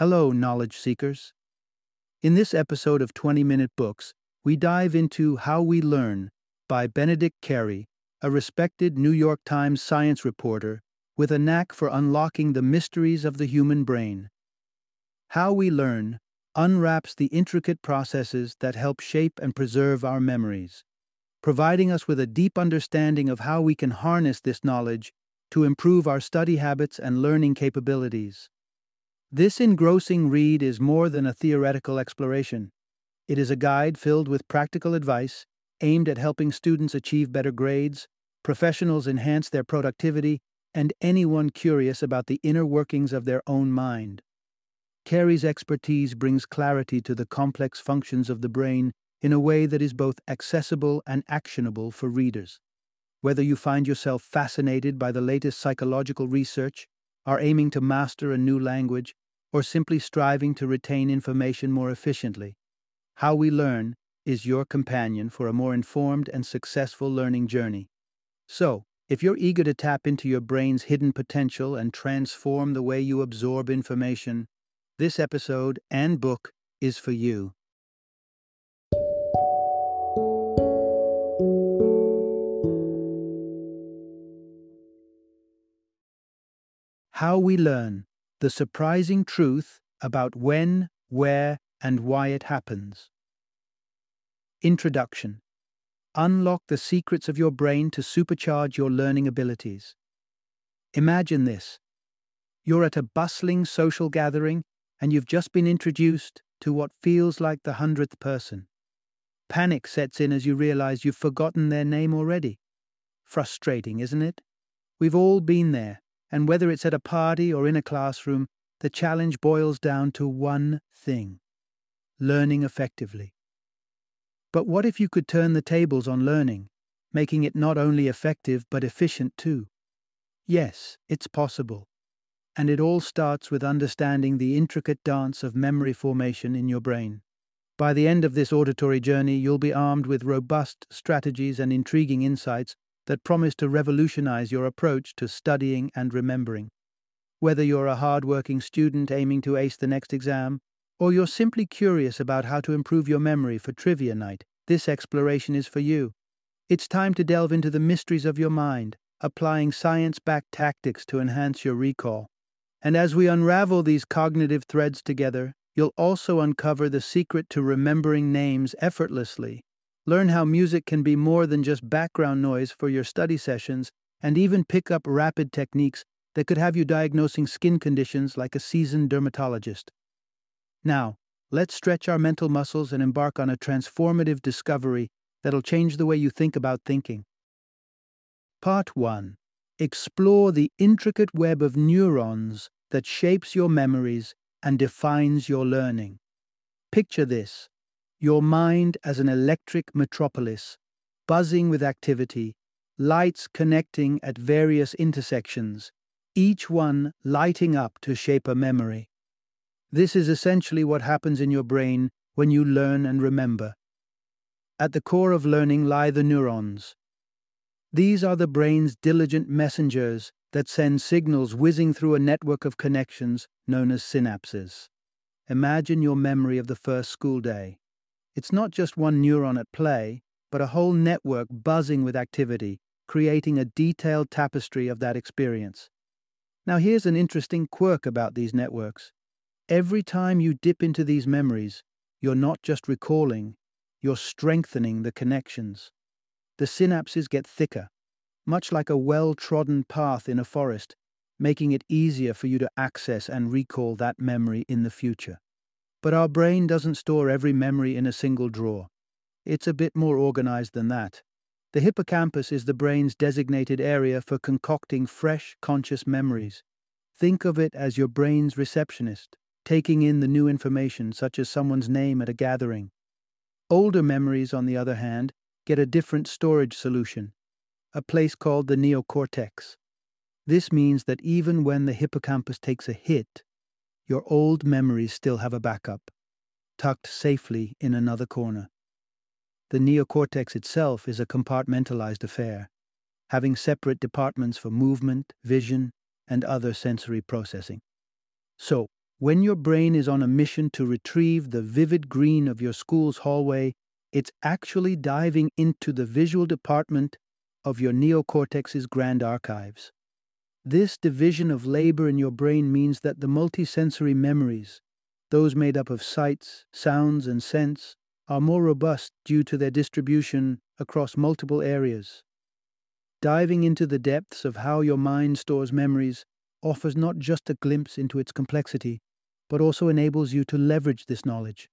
Hello, knowledge seekers. In this episode of 20 Minute Books, we dive into How We Learn by Benedict Carey, a respected New York Times science reporter with a knack for unlocking the mysteries of the human brain. How We Learn unwraps the intricate processes that help shape and preserve our memories, providing us with a deep understanding of how we can harness this knowledge to improve our study habits and learning capabilities. This engrossing read is more than a theoretical exploration. It is a guide filled with practical advice aimed at helping students achieve better grades, professionals enhance their productivity, and anyone curious about the inner workings of their own mind. Carey's expertise brings clarity to the complex functions of the brain in a way that is both accessible and actionable for readers. Whether you find yourself fascinated by the latest psychological research, are aiming to master a new language, or simply striving to retain information more efficiently. How We Learn is your companion for a more informed and successful learning journey. So, if you're eager to tap into your brain's hidden potential and transform the way you absorb information, this episode and book is for you. How We Learn the surprising truth about when, where, and why it happens. Introduction Unlock the secrets of your brain to supercharge your learning abilities. Imagine this you're at a bustling social gathering and you've just been introduced to what feels like the hundredth person. Panic sets in as you realize you've forgotten their name already. Frustrating, isn't it? We've all been there and whether it's at a party or in a classroom, the challenge boils down to one thing learning effectively. But what if you could turn the tables on learning, making it not only effective but efficient too? Yes, it's possible. And it all starts with understanding the intricate dance of memory formation in your brain. By the end of this auditory journey, you'll be armed with robust strategies and intriguing insights that promise to revolutionize your approach to studying and remembering. Whether you're a hard-working student aiming to ace the next exam, or you're simply curious about how to improve your memory for trivia night, this exploration is for you. It's time to delve into the mysteries of your mind, applying science-backed tactics to enhance your recall. And as we unravel these cognitive threads together, you'll also uncover the secret to remembering names effortlessly Learn how music can be more than just background noise for your study sessions, and even pick up rapid techniques that could have you diagnosing skin conditions like a seasoned dermatologist. Now, let's stretch our mental muscles and embark on a transformative discovery that'll change the way you think about thinking. Part 1 Explore the intricate web of neurons that shapes your memories and defines your learning. Picture this your mind as an electric metropolis, buzzing with activity, lights connecting at various intersections, each one lighting up to shape a memory. This is essentially what happens in your brain when you learn and remember. At the core of learning lie the neurons. These are the brain's diligent messengers that send signals whizzing through a network of connections known as synapses. Imagine your memory of the first school day. It's not just one neuron at play, but a whole network buzzing with activity, creating a detailed tapestry of that experience. Now, here's an interesting quirk about these networks. Every time you dip into these memories, you're not just recalling, you're strengthening the connections. The synapses get thicker, much like a well trodden path in a forest, making it easier for you to access and recall that memory in the future. But our brain doesn't store every memory in a single drawer. It's a bit more organized than that. The hippocampus is the brain's designated area for concocting fresh, conscious memories. Think of it as your brain's receptionist, taking in the new information, such as someone's name at a gathering. Older memories, on the other hand, get a different storage solution, a place called the neocortex. This means that even when the hippocampus takes a hit, your old memories still have a backup, tucked safely in another corner. The neocortex itself is a compartmentalized affair, having separate departments for movement, vision, and other sensory processing. So, When your brain is on a mission to retrieve the vivid green of your school's hallway, it's actually diving into the visual department of your neocortex's grand archives. This division of labor in your brain means that the multisensory memories, those made up of sights, sounds, and scents, are more robust due to their distribution across multiple areas. Diving into the depths of how your mind stores memories offers not just a glimpse into its complexity, but also enables you to leverage this knowledge.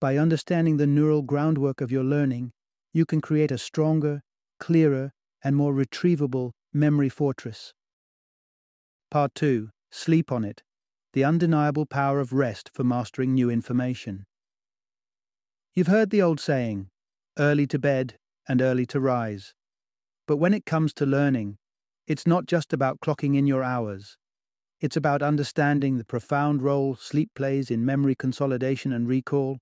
By understanding the neural groundwork of your learning, you can create a stronger, clearer, and more retrievable memory fortress. Part 2 Sleep on it The undeniable power of rest for mastering new information. You've heard the old saying early to bed and early to rise. But when it comes to learning, it's not just about clocking in your hours. It's about understanding the profound role sleep plays in memory consolidation and recall.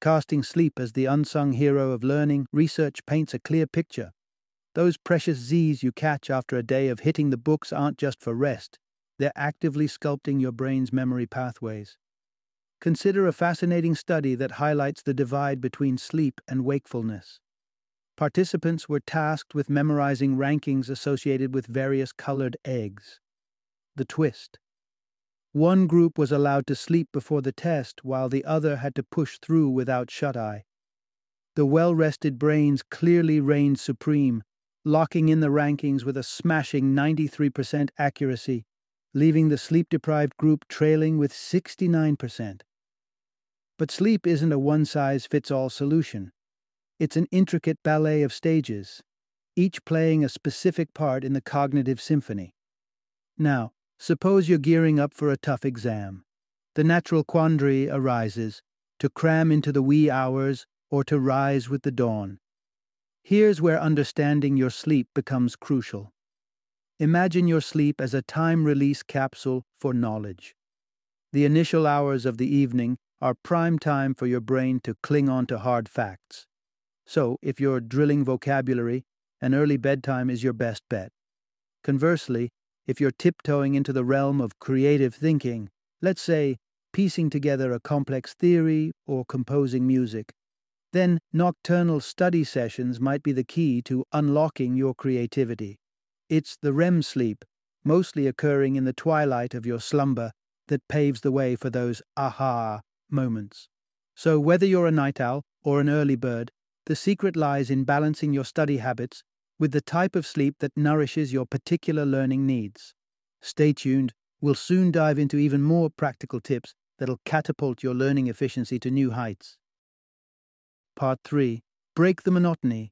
Casting sleep as the unsung hero of learning, research paints a clear picture. Those precious Z's you catch after a day of hitting the books aren't just for rest, they're actively sculpting your brain's memory pathways. Consider a fascinating study that highlights the divide between sleep and wakefulness. Participants were tasked with memorizing rankings associated with various colored eggs the twist. One group was allowed to sleep before the test, while the other had to push through without shut eye. The well rested brains clearly reigned supreme, locking in the rankings with a smashing 93% accuracy, leaving the sleep deprived group trailing with 69%. But sleep isn't a one size fits all solution. It's an intricate ballet of stages, each playing a specific part in the cognitive symphony. Now, Suppose you're gearing up for a tough exam. The natural quandary arises to cram into the wee hours or to rise with the dawn. Here's where understanding your sleep becomes crucial. Imagine your sleep as a time release capsule for knowledge. The initial hours of the evening are prime time for your brain to cling on to hard facts. So, if you're drilling vocabulary, an early bedtime is your best bet. Conversely, if you're tiptoeing into the realm of creative thinking, let's say piecing together a complex theory or composing music, then nocturnal study sessions might be the key to unlocking your creativity. It's the REM sleep, mostly occurring in the twilight of your slumber, that paves the way for those aha moments. So, whether you're a night owl or an early bird, the secret lies in balancing your study habits with the type of sleep that nourishes your particular learning needs. Stay tuned, we'll soon dive into even more practical tips that'll catapult your learning efficiency to new heights. Part 3 Break the Monotony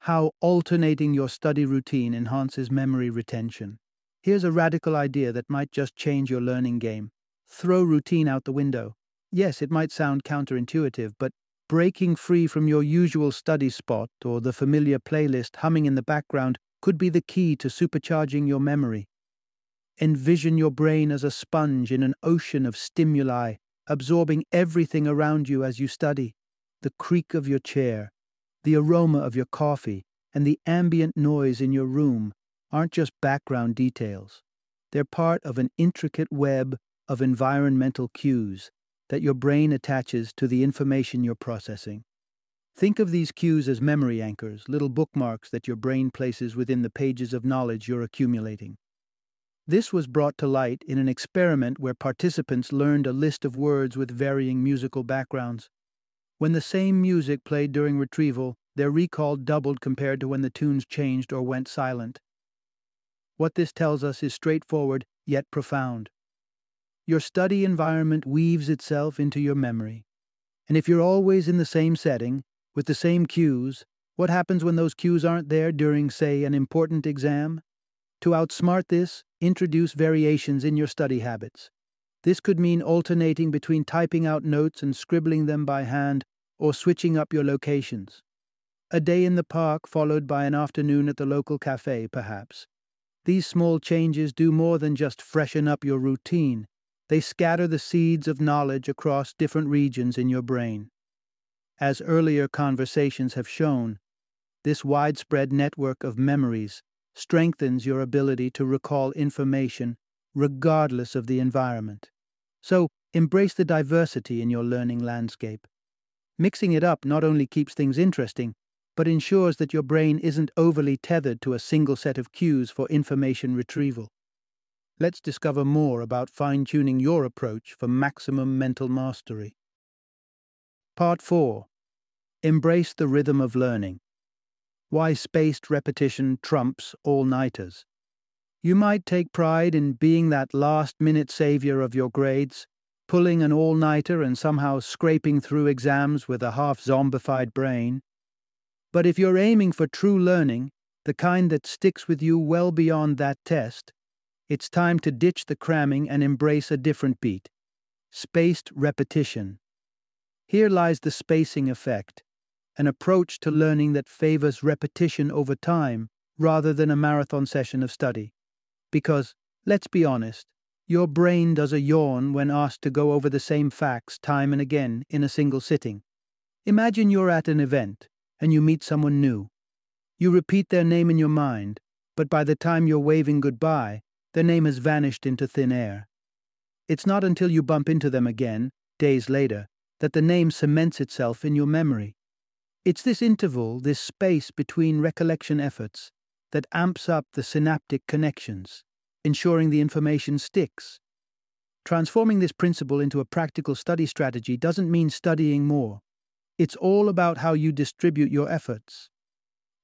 How Alternating Your Study Routine Enhances Memory Retention. Here's a radical idea that might just change your learning game. Throw routine out the window. Yes, it might sound counterintuitive, but Breaking free from your usual study spot or the familiar playlist humming in the background could be the key to supercharging your memory. Envision your brain as a sponge in an ocean of stimuli, absorbing everything around you as you study the creak of your chair, the aroma of your coffee, and the ambient noise in your room aren't just background details. They're part of an intricate web of environmental cues that your brain attaches to the information you're processing. Think of these cues as memory anchors, little bookmarks that your brain places within the pages of knowledge you're accumulating. This was brought to light in an experiment where participants learned a list of words with varying musical backgrounds. When the same music played during retrieval, their recall doubled compared to when the tunes changed or went silent. What this tells us is straightforward yet profound. Your study environment weaves itself into your memory. And if you're always in the same setting, with the same cues, what happens when those cues aren't there during, say, an important exam? To outsmart this, introduce variations in your study habits. This could mean alternating between typing out notes and scribbling them by hand, or switching up your locations. A day in the park followed by an afternoon at the local cafe, perhaps. These small changes do more than just freshen up your routine, they scatter the seeds of knowledge across different regions in your brain. As earlier conversations have shown, this widespread network of memories strengthens your ability to recall information regardless of the environment. So, embrace the diversity in your learning landscape. Mixing it up not only keeps things interesting, but ensures that your brain isn't overly tethered to a single set of cues for information retrieval. Let's discover more about fine tuning your approach for maximum mental mastery. Part 4 Embrace the rhythm of learning. Why spaced repetition trumps all nighters. You might take pride in being that last minute savior of your grades, pulling an all nighter and somehow scraping through exams with a half zombified brain. But if you're aiming for true learning, the kind that sticks with you well beyond that test, it's time to ditch the cramming and embrace a different beat spaced repetition. Here lies the spacing effect, an approach to learning that favors repetition over time rather than a marathon session of study. Because, let's be honest, your brain does a yawn when asked to go over the same facts time and again in a single sitting. Imagine you're at an event and you meet someone new. You repeat their name in your mind, but by the time you're waving goodbye, their name has vanished into thin air. It's not until you bump into them again, days later, that the name cements itself in your memory. It's this interval, this space between recollection efforts, that amps up the synaptic connections, ensuring the information sticks. Transforming this principle into a practical study strategy doesn't mean studying more. It's all about how you distribute your efforts.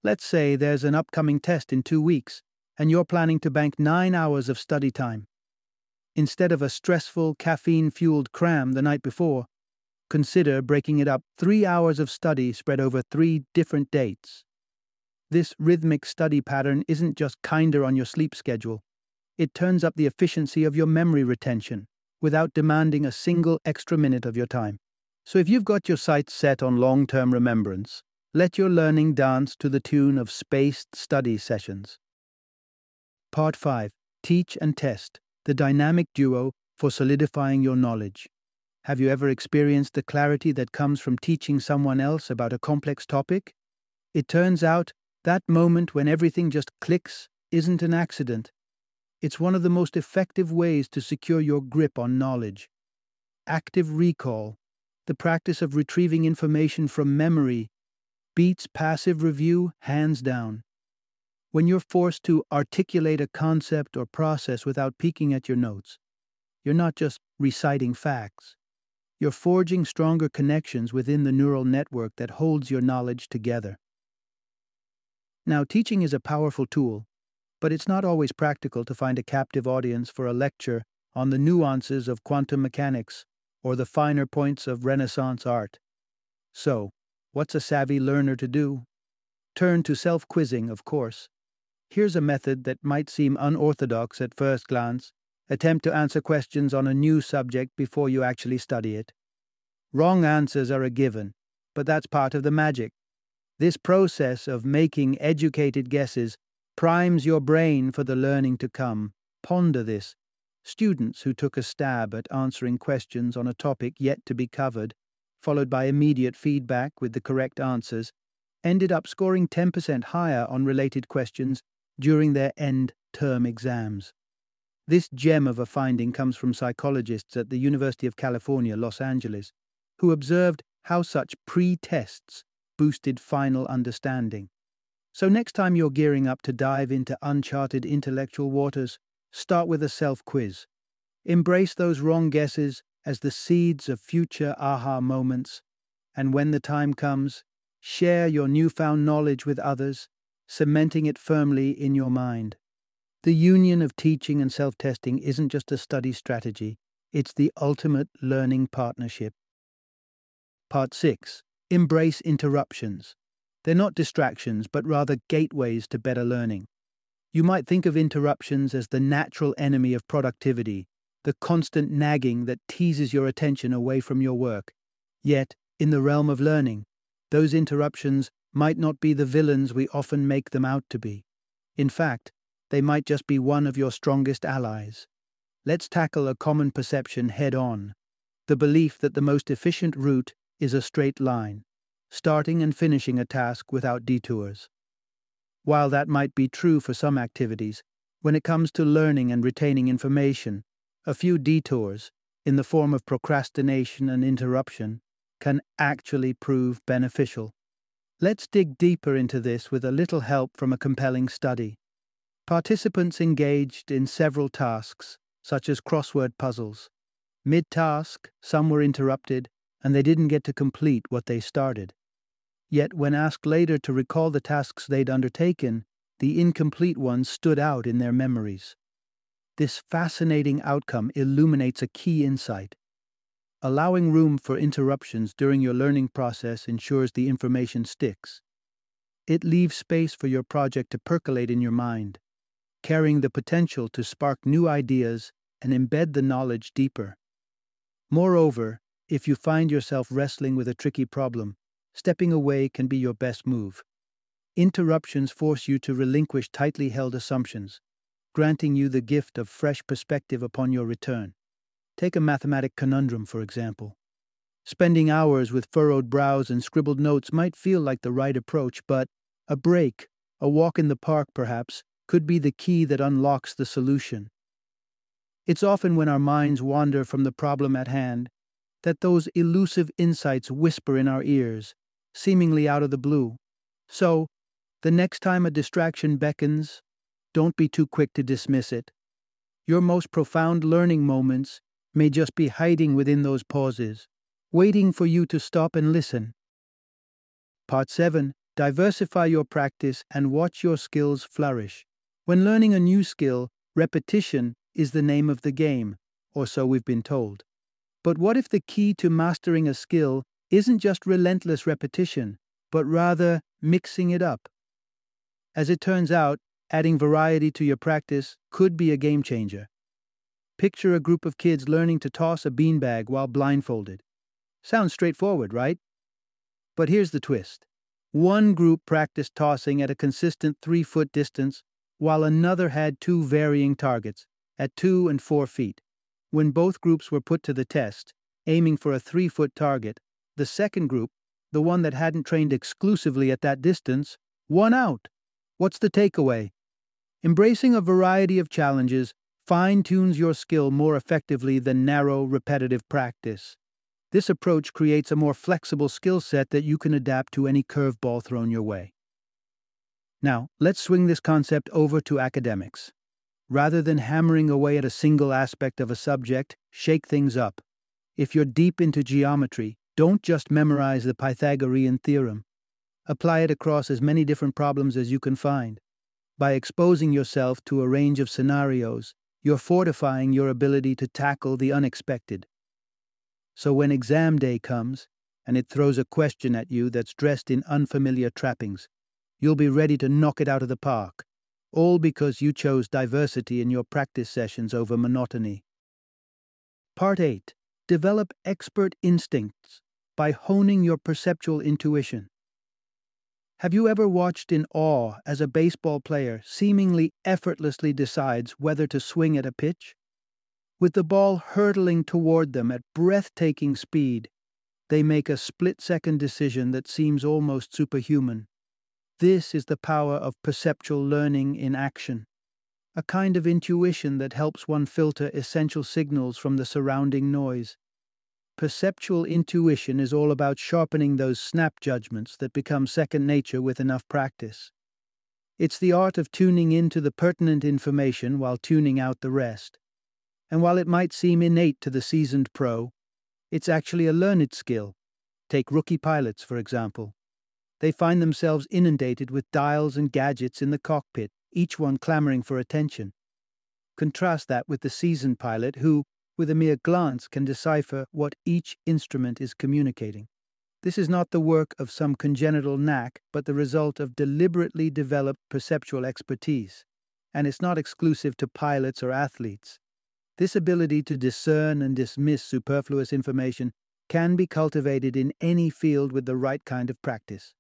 Let's say there's an upcoming test in two weeks, and you're planning to bank nine hours of study time. Instead of a stressful, caffeine fueled cram the night before, consider breaking it up three hours of study spread over three different dates. This rhythmic study pattern isn't just kinder on your sleep schedule, it turns up the efficiency of your memory retention without demanding a single extra minute of your time. So if you've got your sights set on long term remembrance, let your learning dance to the tune of spaced study sessions. Part 5 Teach and Test The Dynamic Duo for Solidifying Your Knowledge. Have you ever experienced the clarity that comes from teaching someone else about a complex topic? It turns out that moment when everything just clicks isn't an accident. It's one of the most effective ways to secure your grip on knowledge. Active recall the practice of retrieving information from memory beats passive review hands down. When you're forced to articulate a concept or process without peeking at your notes, you're not just reciting facts. You're forging stronger connections within the neural network that holds your knowledge together. Now, teaching is a powerful tool, but it's not always practical to find a captive audience for a lecture on the nuances of quantum mechanics or the finer points of Renaissance art. So, what's a savvy learner to do? Turn to self quizzing, of course. Here's a method that might seem unorthodox at first glance. Attempt to answer questions on a new subject before you actually study it. Wrong answers are a given, but that's part of the magic. This process of making educated guesses primes your brain for the learning to come. Ponder this Students who took a stab at answering questions on a topic yet to be covered, followed by immediate feedback with the correct answers, ended up scoring 10% higher on related questions during their end term exams. This gem of a finding comes from psychologists at the University of California, Los Angeles, who observed how such pre tests boosted final understanding. So, next time you're gearing up to dive into uncharted intellectual waters, Start with a self quiz. Embrace those wrong guesses as the seeds of future aha moments, and when the time comes, share your newfound knowledge with others, cementing it firmly in your mind. The union of teaching and self testing isn't just a study strategy, it's the ultimate learning partnership. Part 6 Embrace interruptions. They're not distractions, but rather gateways to better learning. You might think of interruptions as the natural enemy of productivity, the constant nagging that teases your attention away from your work. Yet, in the realm of learning, those interruptions might not be the villains we often make them out to be. In fact, they might just be one of your strongest allies. Let's tackle a common perception head on the belief that the most efficient route is a straight line, starting and finishing a task without detours. While that might be true for some activities, when it comes to learning and retaining information, a few detours, in the form of procrastination and interruption, can actually prove beneficial. Let's dig deeper into this with a little help from a compelling study. Participants engaged in several tasks, such as crossword puzzles. Mid task, some were interrupted, and they didn't get to complete what they started. Yet, when asked later to recall the tasks they'd undertaken, the incomplete ones stood out in their memories. This fascinating outcome illuminates a key insight. Allowing room for interruptions during your learning process ensures the information sticks. It leaves space for your project to percolate in your mind, carrying the potential to spark new ideas and embed the knowledge deeper. Moreover, if you find yourself wrestling with a tricky problem, stepping away can be your best move. Interruptions force you to relinquish tightly held assumptions, granting you the gift of fresh perspective upon your return. Take a mathematic conundrum, for example. Spending hours with furrowed brows and scribbled notes might feel like the right approach, but a break, a walk in the park perhaps, could be the key that unlocks the solution. It's often when our minds wander from the problem at hand that those elusive insights whisper in our ears, seemingly out of the blue. So, the next time a distraction beckons, don't be too quick to dismiss it. Your most profound learning moments may just be hiding within those pauses, waiting for you to stop and listen. Part 7 Diversify your practice and watch your skills flourish. When learning a new skill, repetition is the name of the game, or so we've been told. But what if the key to mastering a skill isn't just relentless repetition, but rather mixing it up? As it turns out, adding variety to your practice could be a game changer. Picture a group of kids learning to toss a beanbag while blindfolded. Sounds straightforward, right? But here's the twist. One group practiced tossing at a consistent three foot distance, while another had two varying targets, at two and four feet. When both groups were put to the test, aiming for a three foot target, the second group, the one that hadn't trained exclusively at that distance, won out. What's the takeaway? Embracing a variety of challenges fine tunes your skill more effectively than narrow, repetitive practice. This approach creates a more flexible skill set that you can adapt to any curveball thrown your way. Now, let's swing this concept over to academics. Rather than hammering away at a single aspect of a subject, shake things up. If you're deep into geometry, don't just memorize the Pythagorean theorem. Apply it across as many different problems as you can find. By exposing yourself to a range of scenarios, you're fortifying your ability to tackle the unexpected. So when exam day comes, and it throws a question at you that's dressed in unfamiliar trappings, you'll be ready to knock it out of the park, all because you chose diversity in your practice sessions over monotony. Part 8 Develop expert instincts by honing your perceptual intuition. Have you ever watched in awe as a baseball player seemingly effortlessly decides whether to swing at a pitch? With the ball hurtling toward them at breathtaking speed, they make a split second decision that seems almost superhuman. This is the power of perceptual learning in action, a kind of intuition that helps one filter essential signals from the surrounding noise. Perceptual intuition is all about sharpening those snap judgments that become second nature with enough practice. It's the art of tuning into the pertinent information while tuning out the rest. And while it might seem innate to the seasoned pro, it's actually a learned skill. Take rookie pilots, for example. They find themselves inundated with dials and gadgets in the cockpit, each one clamoring for attention. Contrast that with the seasoned pilot who, with a mere glance can decipher what each instrument is communicating. This is not the work of some congenital knack, but the result of deliberately developed perceptual expertise. And it's not exclusive to pilots or athletes. This ability to discern and dismiss superfluous information can be cultivated in any field with the right kind of practice.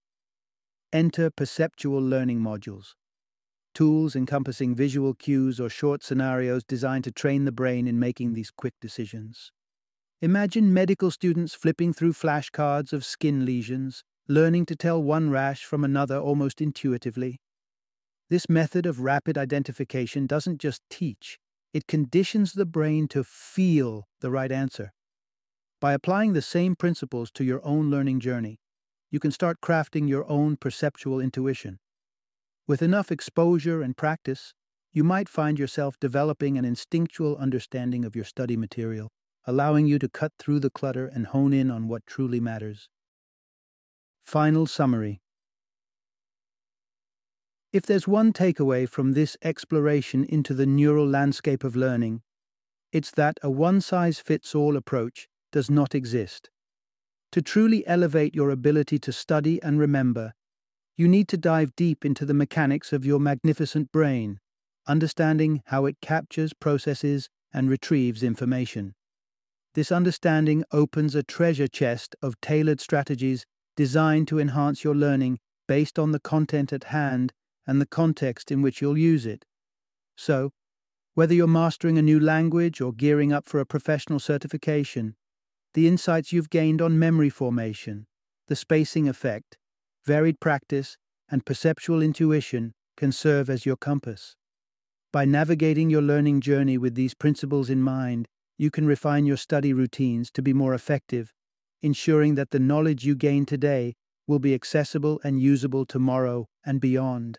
Enter perceptual learning modules tools encompassing visual cues or short scenarios designed to train the brain in making these quick decisions. Imagine medical students flipping through flashcards of skin lesions, learning to tell one rash from another almost intuitively. This method of rapid identification doesn't just teach, it conditions the brain to feel the right answer. By applying the same principles to your own learning journey, you can start crafting your own perceptual intuition. With enough exposure and practice, you might find yourself developing an instinctual understanding of your study material, allowing you to cut through the clutter and hone in on what truly matters. Final summary If there's one takeaway from this exploration into the neural landscape of learning, it's that a one size fits all approach does not exist. To truly elevate your ability to study and remember, you need to dive deep into the mechanics of your magnificent brain, understanding how it captures, processes, and retrieves information. This understanding opens a treasure chest of tailored strategies designed to enhance your learning based on the content at hand and the context in which you'll use it. So, whether you're mastering a new language or gearing up for a professional certification, the insights you've gained on memory formation, the spacing effect, varied practice, and perceptual intuition can serve as your compass. By navigating your learning journey with these principles in mind, you can refine your study routines to be more effective, ensuring that the knowledge you gain today will be accessible and usable tomorrow and beyond.